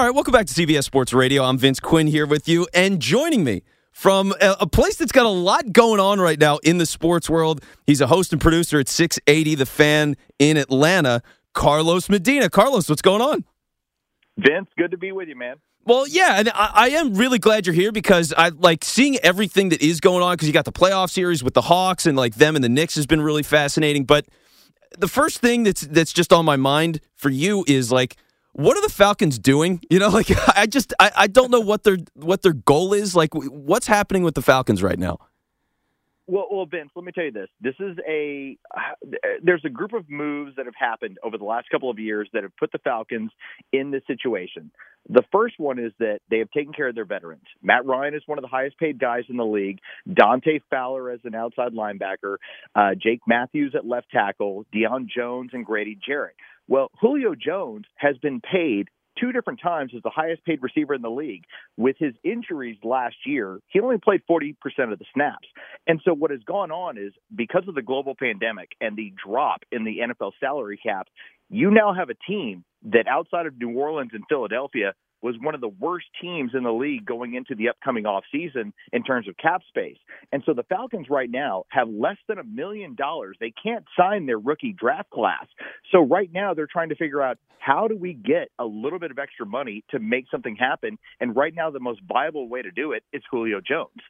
All right, welcome back to CBS Sports Radio. I'm Vince Quinn here with you, and joining me from a, a place that's got a lot going on right now in the sports world. He's a host and producer at 680 The Fan in Atlanta. Carlos Medina. Carlos, what's going on? Vince, good to be with you, man. Well, yeah, and I, I, am really glad you're here because I like seeing everything that is going on because you got the playoff series with the Hawks and like them and the Knicks has been really fascinating. But the first thing that's that's just on my mind for you is like what are the Falcons doing? You know, like I just I, I don't know what their what their goal is. Like what's happening with the Falcons right now? Well, well, Vince, let me tell you this. This is a there's a group of moves that have happened over the last couple of years that have put the Falcons in this situation. The first one is that they have taken care of their veterans. Matt Ryan is one of the highest paid guys in the league. Dante Fowler as an outside linebacker. Uh, Jake Matthews at left tackle. Deion Jones and Grady Jarrett. Well, Julio Jones has been paid two different times as the highest paid receiver in the league. With his injuries last year, he only played 40% of the snaps. And so what has gone on is because of the global pandemic and the drop in the NFL salary cap, you now have a team that outside of New Orleans and Philadelphia was one of the worst teams in the league going into the upcoming offseason in terms of cap space. And so the Falcons right now have less than a million dollars. They can't sign their rookie draft class. So right now they're trying to figure out how do we get a little bit of extra money to make something happen. And right now the most viable way to do it is Julio Jones.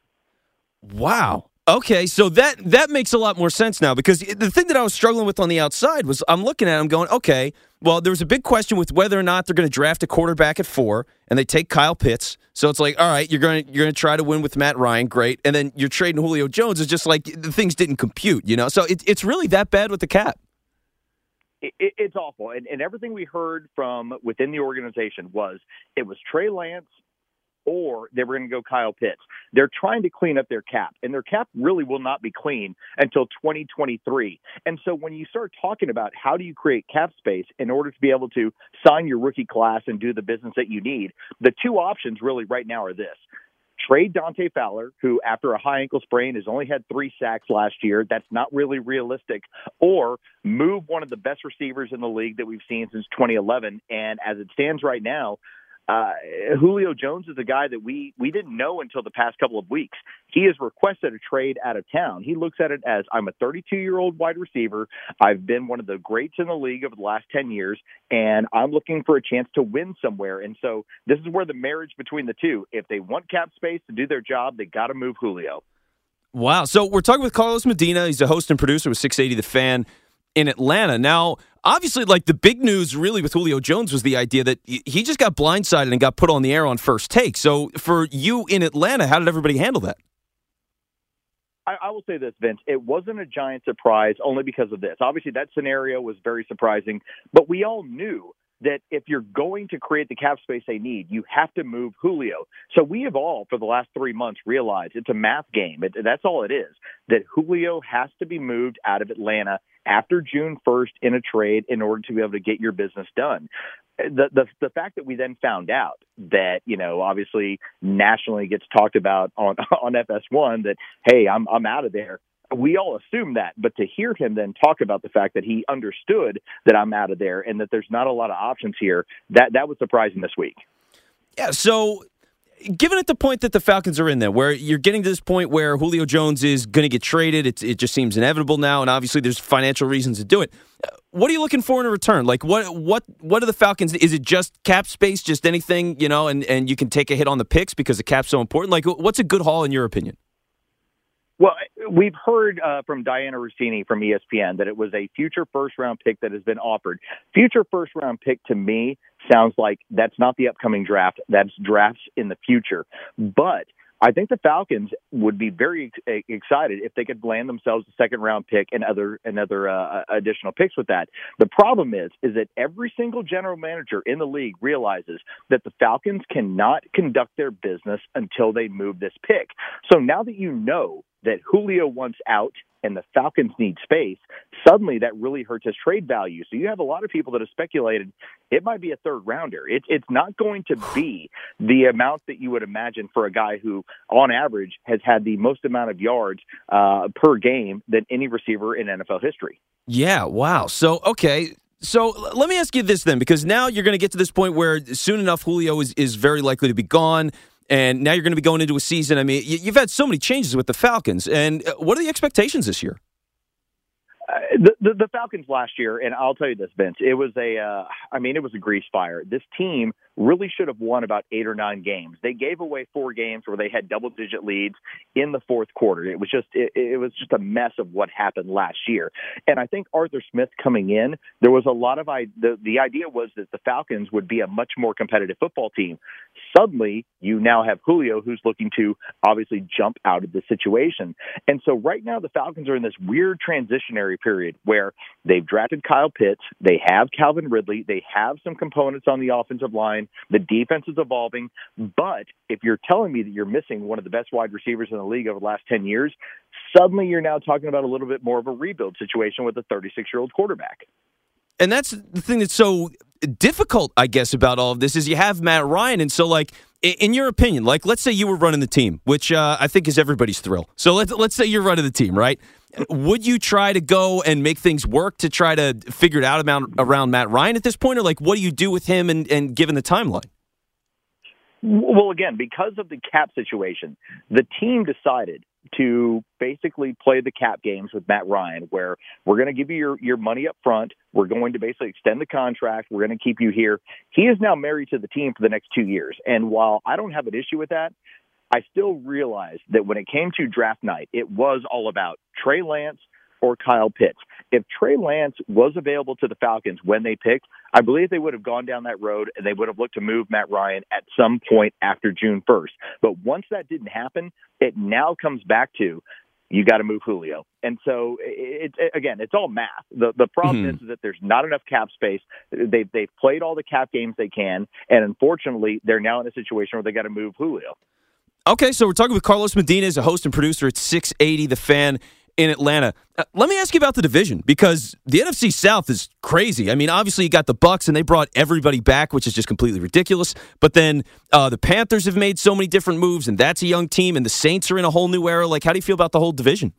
Wow. Okay, so that that makes a lot more sense now because the thing that I was struggling with on the outside was I'm looking at I'm going, okay, well, there was a big question with whether or not they're going to draft a quarterback at 4 and they take Kyle Pitts. So it's like, all right, you're going to you're going to try to win with Matt Ryan, great. And then you're trading Julio Jones is just like the things didn't compute, you know. So it, it's really that bad with the cap. It, it's awful. And, and everything we heard from within the organization was it was Trey Lance or they were going to go Kyle Pitts. They're trying to clean up their cap, and their cap really will not be clean until 2023. And so when you start talking about how do you create cap space in order to be able to sign your rookie class and do the business that you need, the two options really right now are this. Trade Dante Fowler, who after a high ankle sprain has only had three sacks last year. That's not really realistic. Or move one of the best receivers in the league that we've seen since 2011. And as it stands right now, uh, Julio Jones is a guy that we we didn't know until the past couple of weeks. He has requested a trade out of town. He looks at it as I'm a 32 year old wide receiver. I've been one of the greats in the league over the last 10 years, and I'm looking for a chance to win somewhere. And so this is where the marriage between the two. If they want cap space to do their job, they got to move Julio. Wow. So we're talking with Carlos Medina. He's a host and producer with 680 The Fan in Atlanta. Now, obviously, like the big news really with Julio Jones was the idea that he just got blindsided and got put on the air on first take. So, for you in Atlanta, how did everybody handle that? I, I will say this, Vince. It wasn't a giant surprise only because of this. Obviously, that scenario was very surprising, but we all knew that if you're going to create the cap space they need, you have to move Julio. So we have all, for the last three months, realized it's a math game. It, that's all it is. That Julio has to be moved out of Atlanta after June 1st in a trade in order to be able to get your business done. The, the the fact that we then found out that you know obviously nationally gets talked about on on FS1 that hey I'm I'm out of there we all assume that, but to hear him then talk about the fact that he understood that I'm out of there and that there's not a lot of options here, that that was surprising this week. Yeah, so given at the point that the Falcons are in there, where you're getting to this point where Julio Jones is going to get traded, it, it just seems inevitable now, and obviously there's financial reasons to do it. Uh, what are you looking for in a return? Like what what what are the Falcons? Is it just cap space, just anything you know, and and you can take a hit on the picks because the cap's so important? Like what's a good haul in your opinion? Well, we've heard uh, from Dianna Russini from ESPN that it was a future first round pick that has been offered. Future first round pick to me sounds like that's not the upcoming draft. That's drafts in the future. But I think the Falcons would be very excited if they could land themselves a second round pick and other and other uh, additional picks with that. The problem is is that every single general manager in the league realizes that the Falcons cannot conduct their business until they move this pick. So now that you know that Julio wants out and the Falcons need space, suddenly that really hurts his trade value. So you have a lot of people that have speculated it might be a third rounder. It, it's not going to be the amount that you would imagine for a guy who, on average, has had the most amount of yards uh, per game than any receiver in NFL history. Yeah, wow. So, okay. So let me ask you this then, because now you're going to get to this point where soon enough Julio is, is very likely to be gone. And now you're going to be going into a season. I mean, you've had so many changes with the Falcons. And uh, what are the expectations this year? Uh, the, the, the Falcons last year, and I'll tell you this, Vince, it was a, uh, I mean, it was a grease fire. This team really should have won about eight or nine games. They gave away four games where they had double digit leads in the fourth quarter. It was just it, it was just a mess of what happened last year. And I think Arthur Smith coming in, there was a lot of I the the idea was that the Falcons would be a much more competitive football team. Suddenly, you now have Julio who's looking to obviously jump out of the situation. And so right now the Falcons are in this weird transitionary period where they've drafted Kyle Pitts, they have Calvin Ridley, they have some components on the offensive line the defense is evolving. But if you're telling me that you're missing one of the best wide receivers in the league over the last 10 years, suddenly you're now talking about a little bit more of a rebuild situation with a 36 year old quarterback. And that's the thing that's so difficult, I guess, about all of this is you have Matt Ryan. And so, like, in your opinion, like, let's say you were running the team, which uh, I think is everybody's thrill. So let's, let's say you're running the team, right? would you try to go and make things work to try to figure it out around Matt Ryan at this point, or like what do you do with him and, and given the timeline? Well, again, because of the cap situation, the team decided to basically play the cap games with Matt Ryan, where we're going to give you your, your money up front. We're going to basically extend the contract. We're going to keep you here. He is now married to the team for the next two years. And while I don't have an issue with that, I still realize that when it came to draft night, it was all about Trey Lance or Kyle Pitts. If Trey Lance was available to the Falcons when they picked, I believe they would have gone down that road and they would have looked to move Matt Ryan at some point after June 1st. But once that didn't happen, it now comes back to you got to move Julio. And so it, it, again, it's all math. The the problem mm-hmm. is, that there's not enough cap space. They've they've played all the cap games they can, and unfortunately, they're now in a situation where they got to move Julio. Okay, so we're talking with Carlos Medina as a host and producer at 680 The Fan in Atlanta. Uh, let me ask you about the division because the NFC South is crazy. I mean, obviously you got the Bucs and they brought everybody back, which is just completely ridiculous. But then uh, the Panthers have made so many different moves, and that's a young team. And the Saints are in a whole new era. Like, how do you feel about the whole division?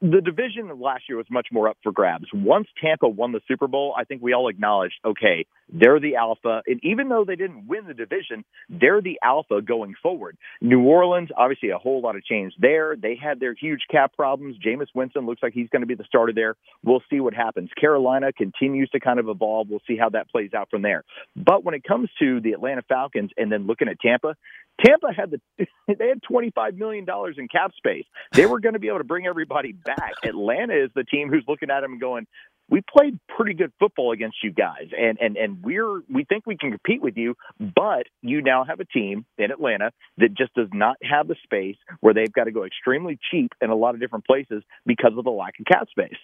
The division last year was much more up for grabs. Once Tampa won the Super Bowl, I think we all acknowledged, okay, they're the alpha. And even though they didn't win the division, they're the alpha going forward. New Orleans, obviously a whole lot of change there. They had their huge cap problems. Jameis Winston looks like he's going to be the starter there. We'll see what happens. Carolina continues to kind of evolve. We'll see how that plays out from there. But when it comes to the Atlanta Falcons and then looking at Tampa, Tampa had the they had twenty five million dollars in cap space. They were going to be able to bring everybody back. Atlanta is the team who's looking at and going, "We played pretty good football against you guys, and and and we're we think we can compete with you, but you now have a team in Atlanta that just does not have the space where they've got to go extremely cheap in a lot of different places because of the lack of cap space."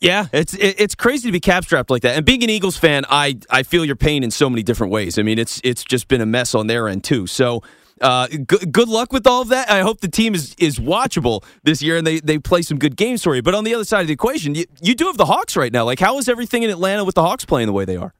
Yeah, it's it's crazy to be cap strapped like that. And being an Eagles fan, I I feel your pain in so many different ways. I mean, it's it's just been a mess on their end too. So, uh, good good luck with all of that. I hope the team is is watchable this year and they they play some good games for you. But on the other side of the equation, you, you do have the Hawks right now. Like, how is everything in Atlanta with the Hawks playing the way they are?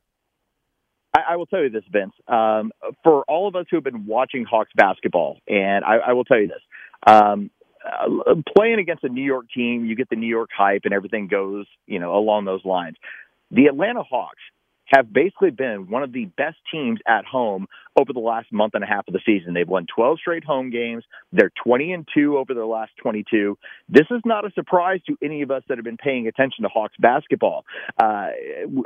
I, I will tell you this, Vince. Um, for all of us who have been watching Hawks basketball, and I, I will tell you this. Um, uh, playing against a New York team, you get the New York hype and everything goes, you know, along those lines. The Atlanta Hawks have basically been one of the best teams at home over the last month and a half of the season. They've won 12 straight home games. They're 20 and 2 over their last 22. This is not a surprise to any of us that have been paying attention to Hawks basketball. Uh,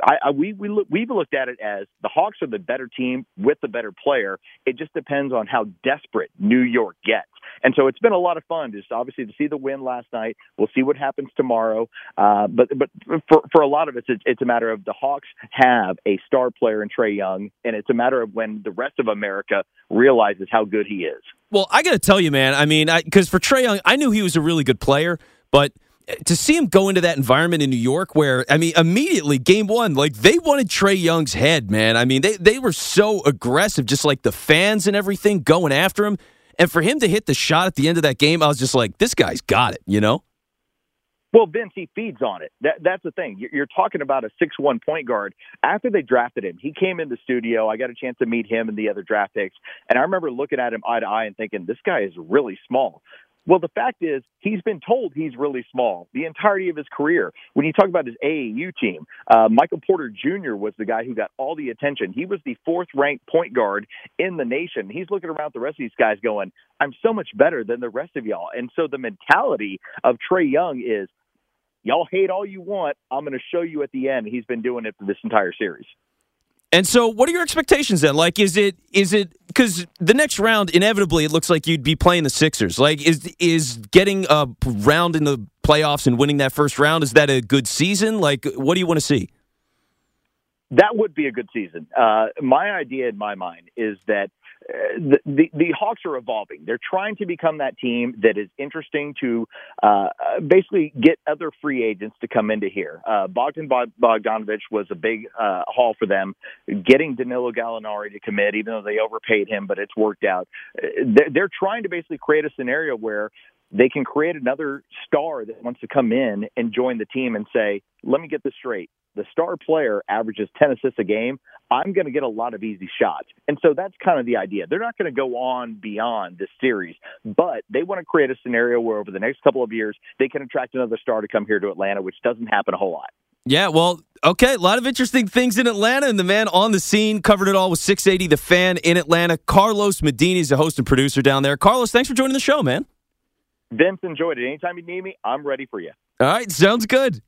I, I, we, we look, we've looked at it as the Hawks are the better team with the better player. It just depends on how desperate New York gets. And so it's been a lot of fun just obviously to see the win last night. We'll see what happens tomorrow. Uh, but but for for a lot of us, it's, it's a matter of the Hawks have a star player in Trae Young, and it's a matter of when the rest of America realizes how good he is. Well, I got to tell you, man. I mean, because for Trae Young, I knew he was a really good player, but eh, to see him go into that environment in New York where I mean immediately game 1 like they wanted Trae Young's head man I mean they they were so aggressive just like the fans and everything going after him and for him to hit the shot at the end of that game, I was just like, this guy's got it, you know? Well, Vince, he feeds on it. That, that's the thing. You're talking about a six-one point guard. After they drafted him, he came in the studio. I got a chance to meet him and the other draft picks, and I remember looking at him eye to eye and thinking, this guy is really small. Well, the fact is, he's been told he's really small the entirety of his career. When you talk about his AAU team, uh, Michael Porter Jr. was the guy who got all the attention. He was the fourth ranked point guard in the nation. He's looking around the rest of these guys going, I'm so much better than the rest of y'all. And so the mentality of Trae Young is, y'all hate all you want. I'm going to show you at the end. He's been doing it for this entire series. And so, what are your expectations then? Like, is it is it because the next round inevitably it looks like you'd be playing the Sixers? Like, is is getting a round in the playoffs and winning that first round is that a good season? Like, what do you want to see? That would be a good season. Uh, my idea in my mind is that the, the, the Hawks are evolving. They're trying to become that team that is interesting to uh, basically get other free agents to come into here. Uh, Bogdan Bogdanovich was a big uh, haul for them. Getting Danilo Gallinari to commit, even though they overpaid him, but it's worked out. Uh, they're trying to basically create a scenario where they can create another star that wants to come in and join the team and say, let me get this straight. The star player averages 10 assists a game. I'm going to get a lot of easy shots. And so that's kind of the idea. They're not going to go on beyond this series, but they want to create a scenario where over the next couple of years, they can attract another star to come here to Atlanta, which doesn't happen a whole lot. Yeah, well, okay, a lot of interesting things in Atlanta, and the man on the scene covered it all with 680 The Fan in Atlanta. Carlos Medina is the host and producer down there. Carlos, thanks for joining the show, man. Vince, enjoyed it. Anytime you need me, I'm ready for you. All right, sounds good.